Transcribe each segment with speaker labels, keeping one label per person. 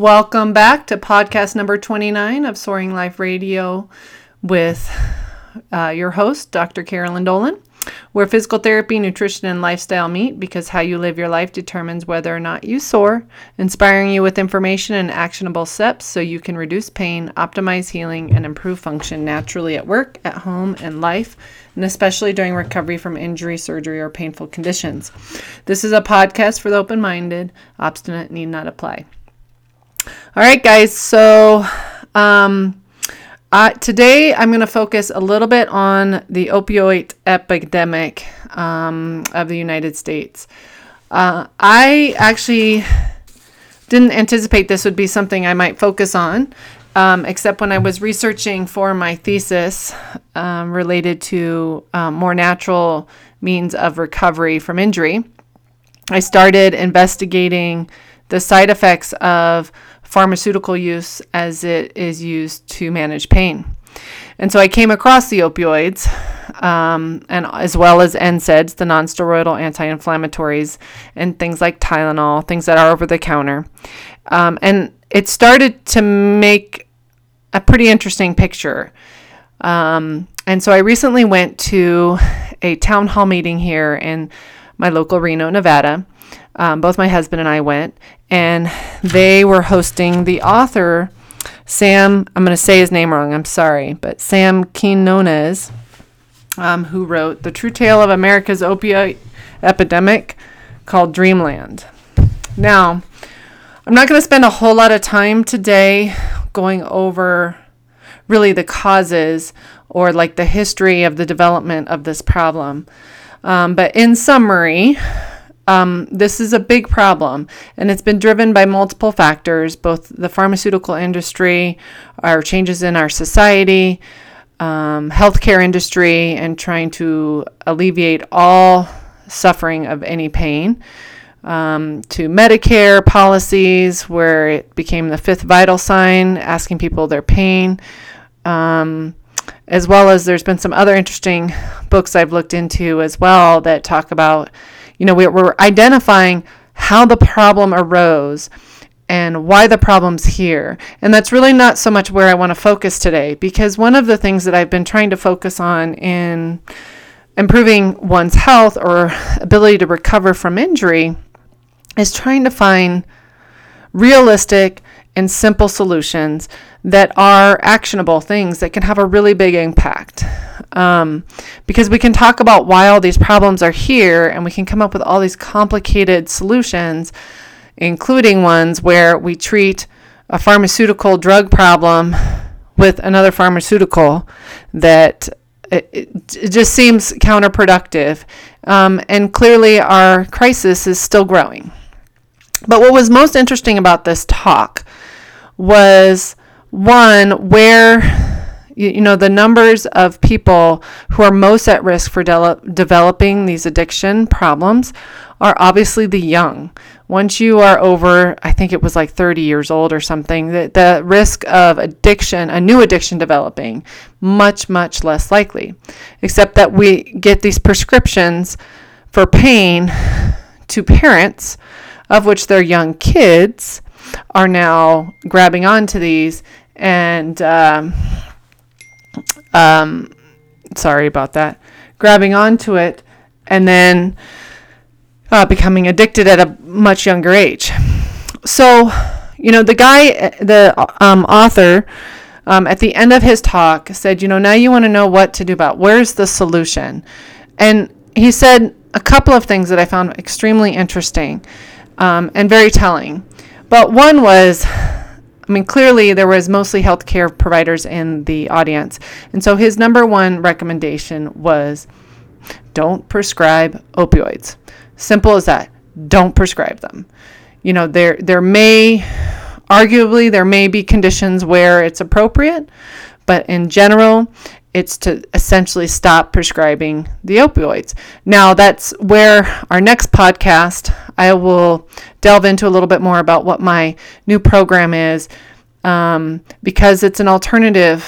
Speaker 1: Welcome back to podcast number 29 of Soaring Life Radio with uh, your host, Dr. Carolyn Dolan, where physical therapy, nutrition, and lifestyle meet because how you live your life determines whether or not you soar, inspiring you with information and actionable steps so you can reduce pain, optimize healing, and improve function naturally at work, at home, and life, and especially during recovery from injury, surgery, or painful conditions. This is a podcast for the open minded, obstinate, need not apply. All right, guys, so. Um, uh, today, I'm going to focus a little bit on the opioid epidemic um, of the United States. Uh, I actually didn't anticipate this would be something I might focus on, um, except when I was researching for my thesis um, related to um, more natural means of recovery from injury. I started investigating the side effects of pharmaceutical use as it is used to manage pain. And so I came across the opioids, um, and as well as NSAIDs, the nonsteroidal anti-inflammatories, and things like Tylenol, things that are over the counter. Um, and it started to make a pretty interesting picture. Um, and so I recently went to a town hall meeting here in my local Reno, Nevada. Um, both my husband and I went, and they were hosting the author, Sam. I'm going to say his name wrong. I'm sorry, but Sam Quinones, um, who wrote the true tale of America's opioid epidemic, called Dreamland. Now, I'm not going to spend a whole lot of time today going over really the causes or like the history of the development of this problem. Um, but in summary, um, this is a big problem, and it's been driven by multiple factors both the pharmaceutical industry, our changes in our society, um, healthcare industry, and trying to alleviate all suffering of any pain. Um, to Medicare policies, where it became the fifth vital sign, asking people their pain. Um, as well as there's been some other interesting books I've looked into as well that talk about you know, we're identifying how the problem arose and why the problem's here. And that's really not so much where I want to focus today because one of the things that I've been trying to focus on in improving one's health or ability to recover from injury is trying to find realistic and simple solutions that are actionable things that can have a really big impact. Um, because we can talk about why all these problems are here and we can come up with all these complicated solutions, including ones where we treat a pharmaceutical drug problem with another pharmaceutical that it, it, just seems counterproductive. Um, and clearly, our crisis is still growing. But what was most interesting about this talk was one where you, you know the numbers of people who are most at risk for de- developing these addiction problems are obviously the young. Once you are over i think it was like 30 years old or something the, the risk of addiction a new addiction developing much much less likely. Except that we get these prescriptions for pain to parents of which their young kids are now grabbing onto these and um, um, sorry about that, grabbing onto it and then uh, becoming addicted at a much younger age. So, you know, the guy, the um, author, um, at the end of his talk said, you know, now you want to know what to do about where's the solution. And he said a couple of things that I found extremely interesting um, and very telling. But one was I mean, clearly there was mostly healthcare providers in the audience. And so his number one recommendation was don't prescribe opioids. Simple as that. Don't prescribe them. You know, there there may arguably there may be conditions where it's appropriate, but in general, it's to essentially stop prescribing the opioids. Now, that's where our next podcast, I will delve into a little bit more about what my new program is um, because it's an alternative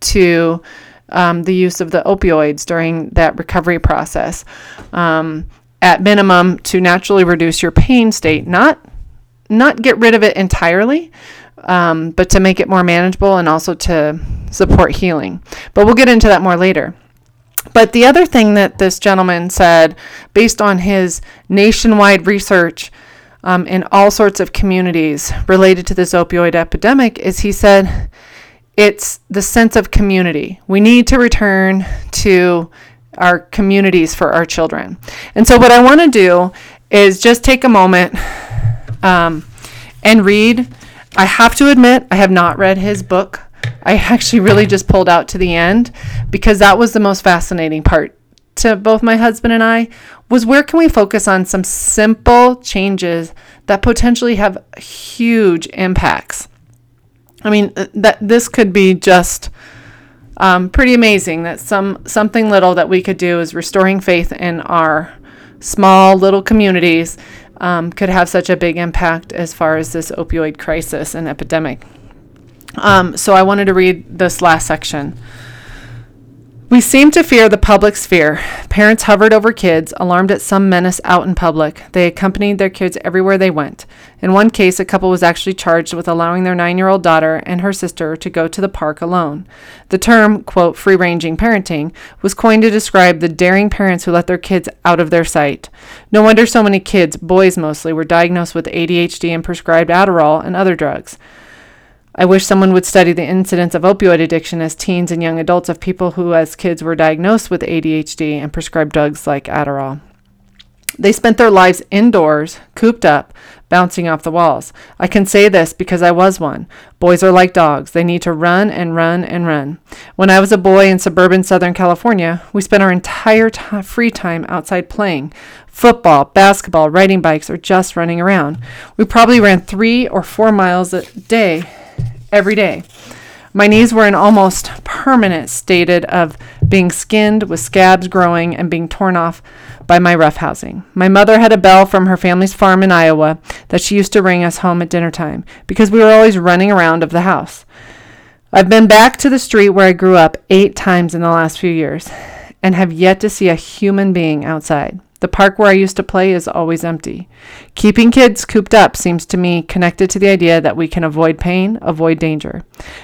Speaker 1: to um, the use of the opioids during that recovery process. Um, at minimum, to naturally reduce your pain state, not not get rid of it entirely, um, but to make it more manageable and also to support healing. But we'll get into that more later. But the other thing that this gentleman said, based on his nationwide research um, in all sorts of communities related to this opioid epidemic, is he said it's the sense of community. We need to return to our communities for our children. And so, what I want to do is just take a moment um, and read. I have to admit, I have not read his book. I actually really just pulled out to the end because that was the most fascinating part to both my husband and I was where can we focus on some simple changes that potentially have huge impacts. I mean uh, that this could be just um, pretty amazing that some something little that we could do is restoring faith in our small little communities um, could have such a big impact as far as this opioid crisis and epidemic. Um, so I wanted to read this last section. We seem to fear the public sphere. Parents hovered over kids, alarmed at some menace out in public. They accompanied their kids everywhere they went. In one case, a couple was actually charged with allowing their nine year old daughter and her sister to go to the park alone. The term, quote, free ranging parenting, was coined to describe the daring parents who let their kids out of their sight. No wonder so many kids, boys mostly, were diagnosed with ADHD and prescribed Adderall and other drugs. I wish someone would study the incidence of opioid addiction as teens and young adults of people who, as kids, were diagnosed with ADHD and prescribed drugs like Adderall. They spent their lives indoors, cooped up, bouncing off the walls. I can say this because I was one. Boys are like dogs. They need to run and run and run. When I was a boy in suburban Southern California, we spent our entire t- free time outside playing football, basketball, riding bikes, or just running around. We probably ran three or four miles a day every day. My knees were in almost permanent state of being skinned with scabs growing and being torn off by my roughhousing. My mother had a bell from her family's farm in Iowa that she used to ring us home at dinner time because we were always running around of the house. I've been back to the street where I grew up eight times in the last few years and have yet to see a human being outside. The park where I used to play is always empty. Keeping kids cooped up seems to me connected to the idea that we can avoid pain, avoid danger.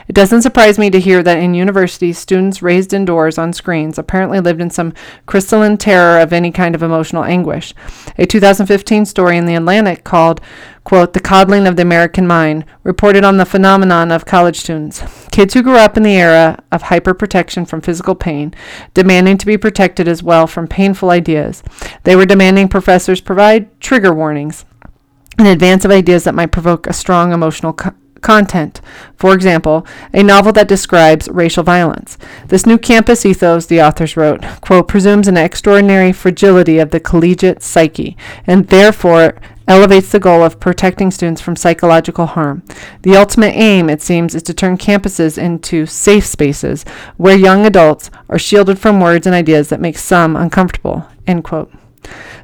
Speaker 1: It doesn't surprise me to hear that in universities, students raised indoors on screens apparently lived in some crystalline terror of any kind of emotional anguish. A 2015 story in The Atlantic called quote, the coddling of the American mind, reported on the phenomenon of college students. Kids who grew up in the era of hyperprotection from physical pain, demanding to be protected as well from painful ideas. They were demanding professors provide trigger warnings in advance of ideas that might provoke a strong emotional co- content. For example, a novel that describes racial violence. This new campus ethos, the authors wrote, quote, presumes an extraordinary fragility of the collegiate psyche, and therefore elevates the goal of protecting students from psychological harm. The ultimate aim, it seems, is to turn campuses into safe spaces where young adults are shielded from words and ideas that make some uncomfortable. End quote.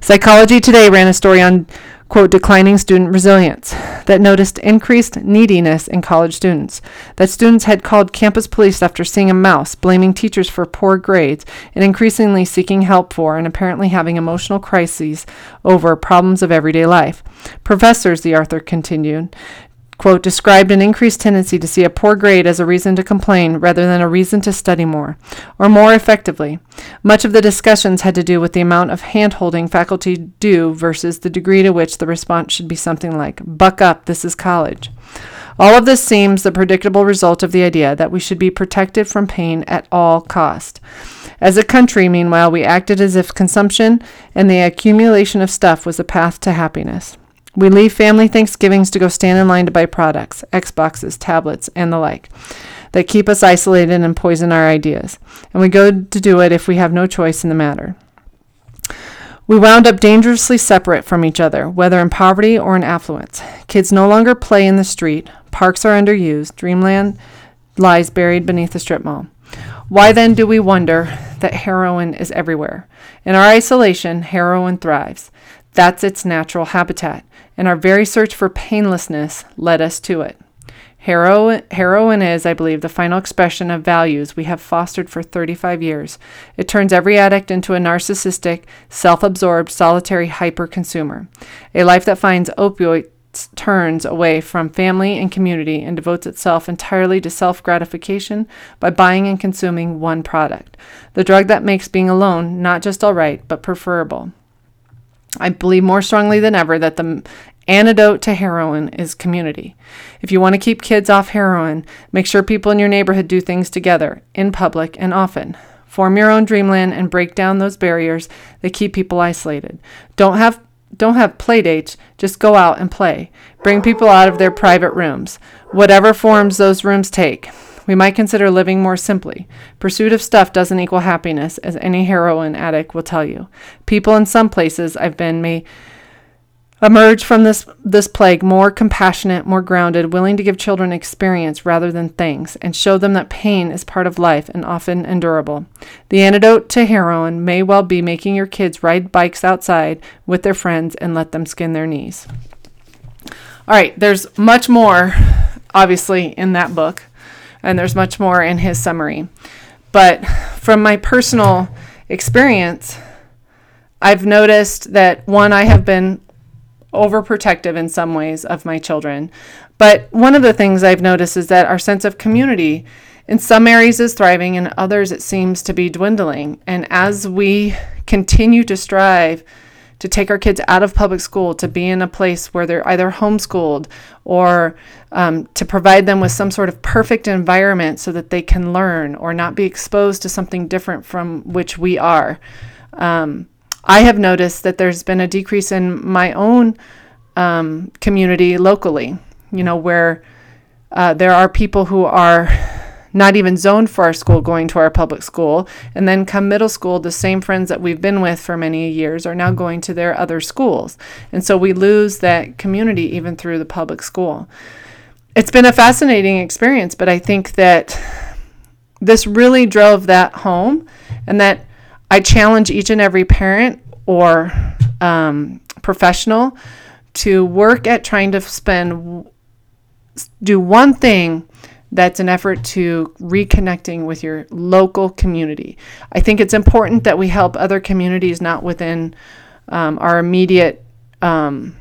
Speaker 1: Psychology Today ran a story on quote, declining student resilience, that noticed increased neediness in college students, that students had called campus police after seeing a mouse, blaming teachers for poor grades, and increasingly seeking help for and apparently having emotional crises over problems of everyday life. Professors, the author continued, quote, described an increased tendency to see a poor grade as a reason to complain rather than a reason to study more, or more effectively. Much of the discussions had to do with the amount of hand holding faculty do versus the degree to which the response should be something like, buck up, this is college. All of this seems the predictable result of the idea that we should be protected from pain at all cost. As a country, meanwhile, we acted as if consumption and the accumulation of stuff was a path to happiness. We leave family Thanksgivings to go stand in line to buy products, Xboxes, tablets, and the like, that keep us isolated and poison our ideas. And we go to do it if we have no choice in the matter. We wound up dangerously separate from each other, whether in poverty or in affluence. Kids no longer play in the street, parks are underused, dreamland lies buried beneath the strip mall. Why then do we wonder that heroin is everywhere? In our isolation, heroin thrives. That's its natural habitat and our very search for painlessness led us to it. Heroin, heroin is, I believe, the final expression of values we have fostered for 35 years. It turns every addict into a narcissistic, self absorbed, solitary hyper consumer. A life that finds opioids turns away from family and community and devotes itself entirely to self gratification by buying and consuming one product, the drug that makes being alone not just all right, but preferable. I believe more strongly than ever that the antidote to heroin is community. If you want to keep kids off heroin, make sure people in your neighborhood do things together, in public and often. Form your own dreamland and break down those barriers that keep people isolated. Don't have don't have play dates, just go out and play. Bring people out of their private rooms, whatever forms those rooms take. We might consider living more simply. Pursuit of stuff doesn't equal happiness, as any heroin addict will tell you. People in some places I've been may emerge from this this plague more compassionate, more grounded, willing to give children experience rather than things, and show them that pain is part of life and often endurable. The antidote to heroin may well be making your kids ride bikes outside with their friends and let them skin their knees. All right, there's much more obviously in that book, and there's much more in his summary. But from my personal experience, I've noticed that one, I have been overprotective in some ways of my children. But one of the things I've noticed is that our sense of community in some areas is thriving, in others it seems to be dwindling. And as we continue to strive to take our kids out of public school, to be in a place where they're either homeschooled or um, to provide them with some sort of perfect environment so that they can learn or not be exposed to something different from which we are. Um, I have noticed that there's been a decrease in my own um, community locally, you know, where uh, there are people who are not even zoned for our school going to our public school. And then come middle school, the same friends that we've been with for many years are now going to their other schools. And so we lose that community even through the public school. It's been a fascinating experience, but I think that this really drove that home and that I challenge each and every parent or um, professional to work at trying to spend, do one thing that's an effort to reconnecting with your local community. I think it's important that we help other communities not within um, our immediate um,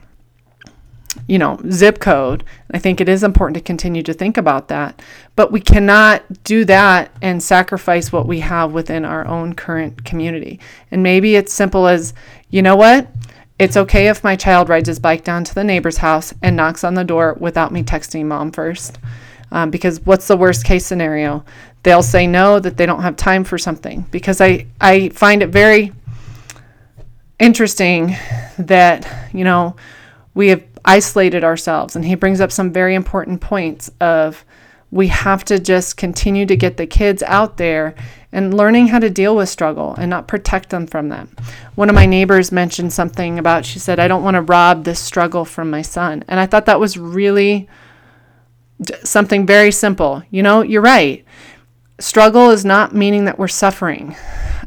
Speaker 1: you know, zip code. I think it is important to continue to think about that. But we cannot do that and sacrifice what we have within our own current community. And maybe it's simple as, you know what? It's okay if my child rides his bike down to the neighbor's house and knocks on the door without me texting mom first. Um, because what's the worst case scenario? They'll say no, that they don't have time for something. Because I, I find it very interesting that, you know, we have isolated ourselves. And he brings up some very important points of we have to just continue to get the kids out there and learning how to deal with struggle and not protect them from them. One of my neighbors mentioned something about, she said, I don't want to rob this struggle from my son. And I thought that was really something very simple. You know, you're right. Struggle is not meaning that we're suffering.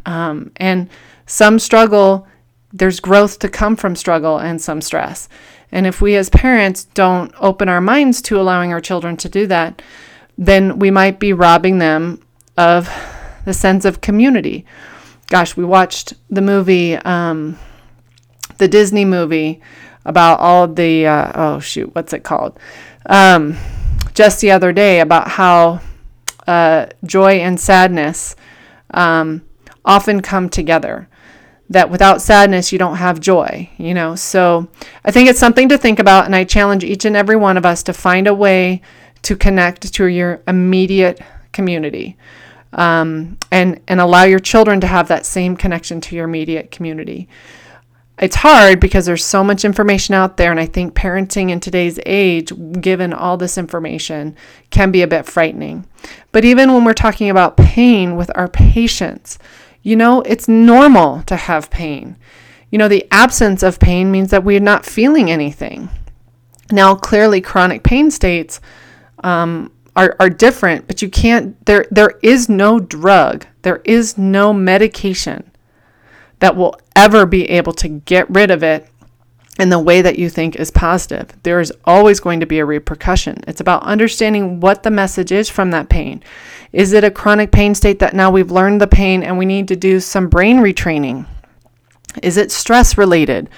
Speaker 1: Um, and some struggle, there's growth to come from struggle and some stress. And if we as parents don't open our minds to allowing our children to do that, then we might be robbing them of the sense of community. Gosh, we watched the movie, um, the Disney movie about all the, uh, oh shoot, what's it called? Um, just the other day about how uh, joy and sadness um, often come together that without sadness you don't have joy, you know. So I think it's something to think about and I challenge each and every one of us to find a way to connect to your immediate community. Um, and and allow your children to have that same connection to your immediate community. It's hard because there's so much information out there, and I think parenting in today's age, given all this information, can be a bit frightening. But even when we're talking about pain with our patients, you know, it's normal to have pain. You know, the absence of pain means that we're not feeling anything. Now, clearly, chronic pain states um, are, are different, but you can't, there, there is no drug, there is no medication that will ever be able to get rid of it in the way that you think is positive. There is always going to be a repercussion. It's about understanding what the message is from that pain. Is it a chronic pain state that now we've learned the pain and we need to do some brain retraining? Is it stress related?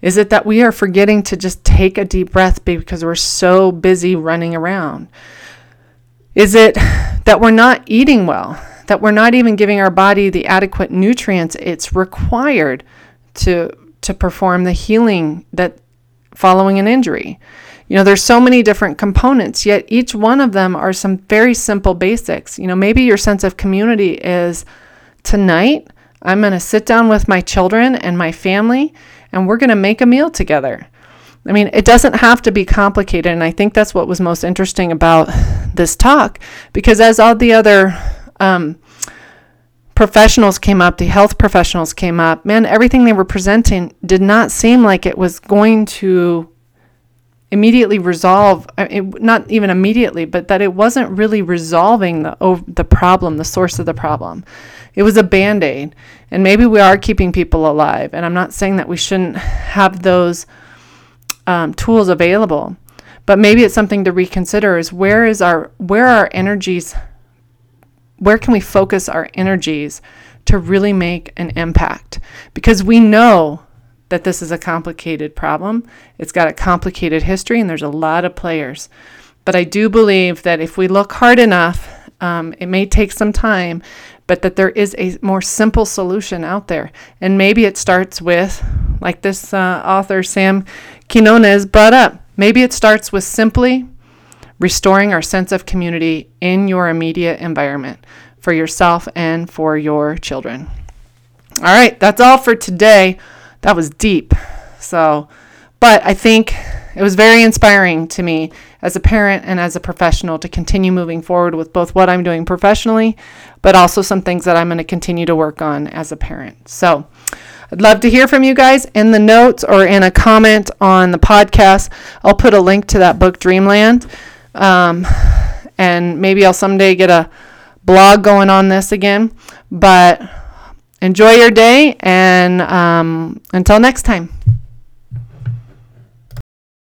Speaker 1: Is it that we are forgetting to just take a deep breath because we're so busy running around? Is it that we're not eating well? That we're not even giving our body the adequate nutrients it's required to to perform the healing that following an injury? You know, there's so many different components, yet each one of them are some very simple basics. You know, maybe your sense of community is tonight I'm going to sit down with my children and my family and we're going to make a meal together. I mean, it doesn't have to be complicated. And I think that's what was most interesting about this talk because as all the other um, professionals came up, the health professionals came up, man, everything they were presenting did not seem like it was going to immediately resolve it, not even immediately but that it wasn't really resolving the the problem the source of the problem. It was a band-aid and maybe we are keeping people alive and i'm not saying that we shouldn't have those um, tools available but maybe it's something to reconsider is where is our where are our energies where can we focus our energies to really make an impact because we know that this is a complicated problem. It's got a complicated history, and there's a lot of players. But I do believe that if we look hard enough, um, it may take some time, but that there is a more simple solution out there. And maybe it starts with, like this uh, author, Sam Quinones, brought up, maybe it starts with simply restoring our sense of community in your immediate environment for yourself and for your children. All right, that's all for today that was deep. So, but I think it was very inspiring to me as a parent and as a professional to continue moving forward with both what I'm doing professionally, but also some things that I'm going to continue to work on as a parent. So, I'd love to hear from you guys in the notes or in a comment on the podcast. I'll put a link to that book, Dreamland. Um, and maybe I'll someday get a blog going on this again. But enjoy your day, and um, until next time.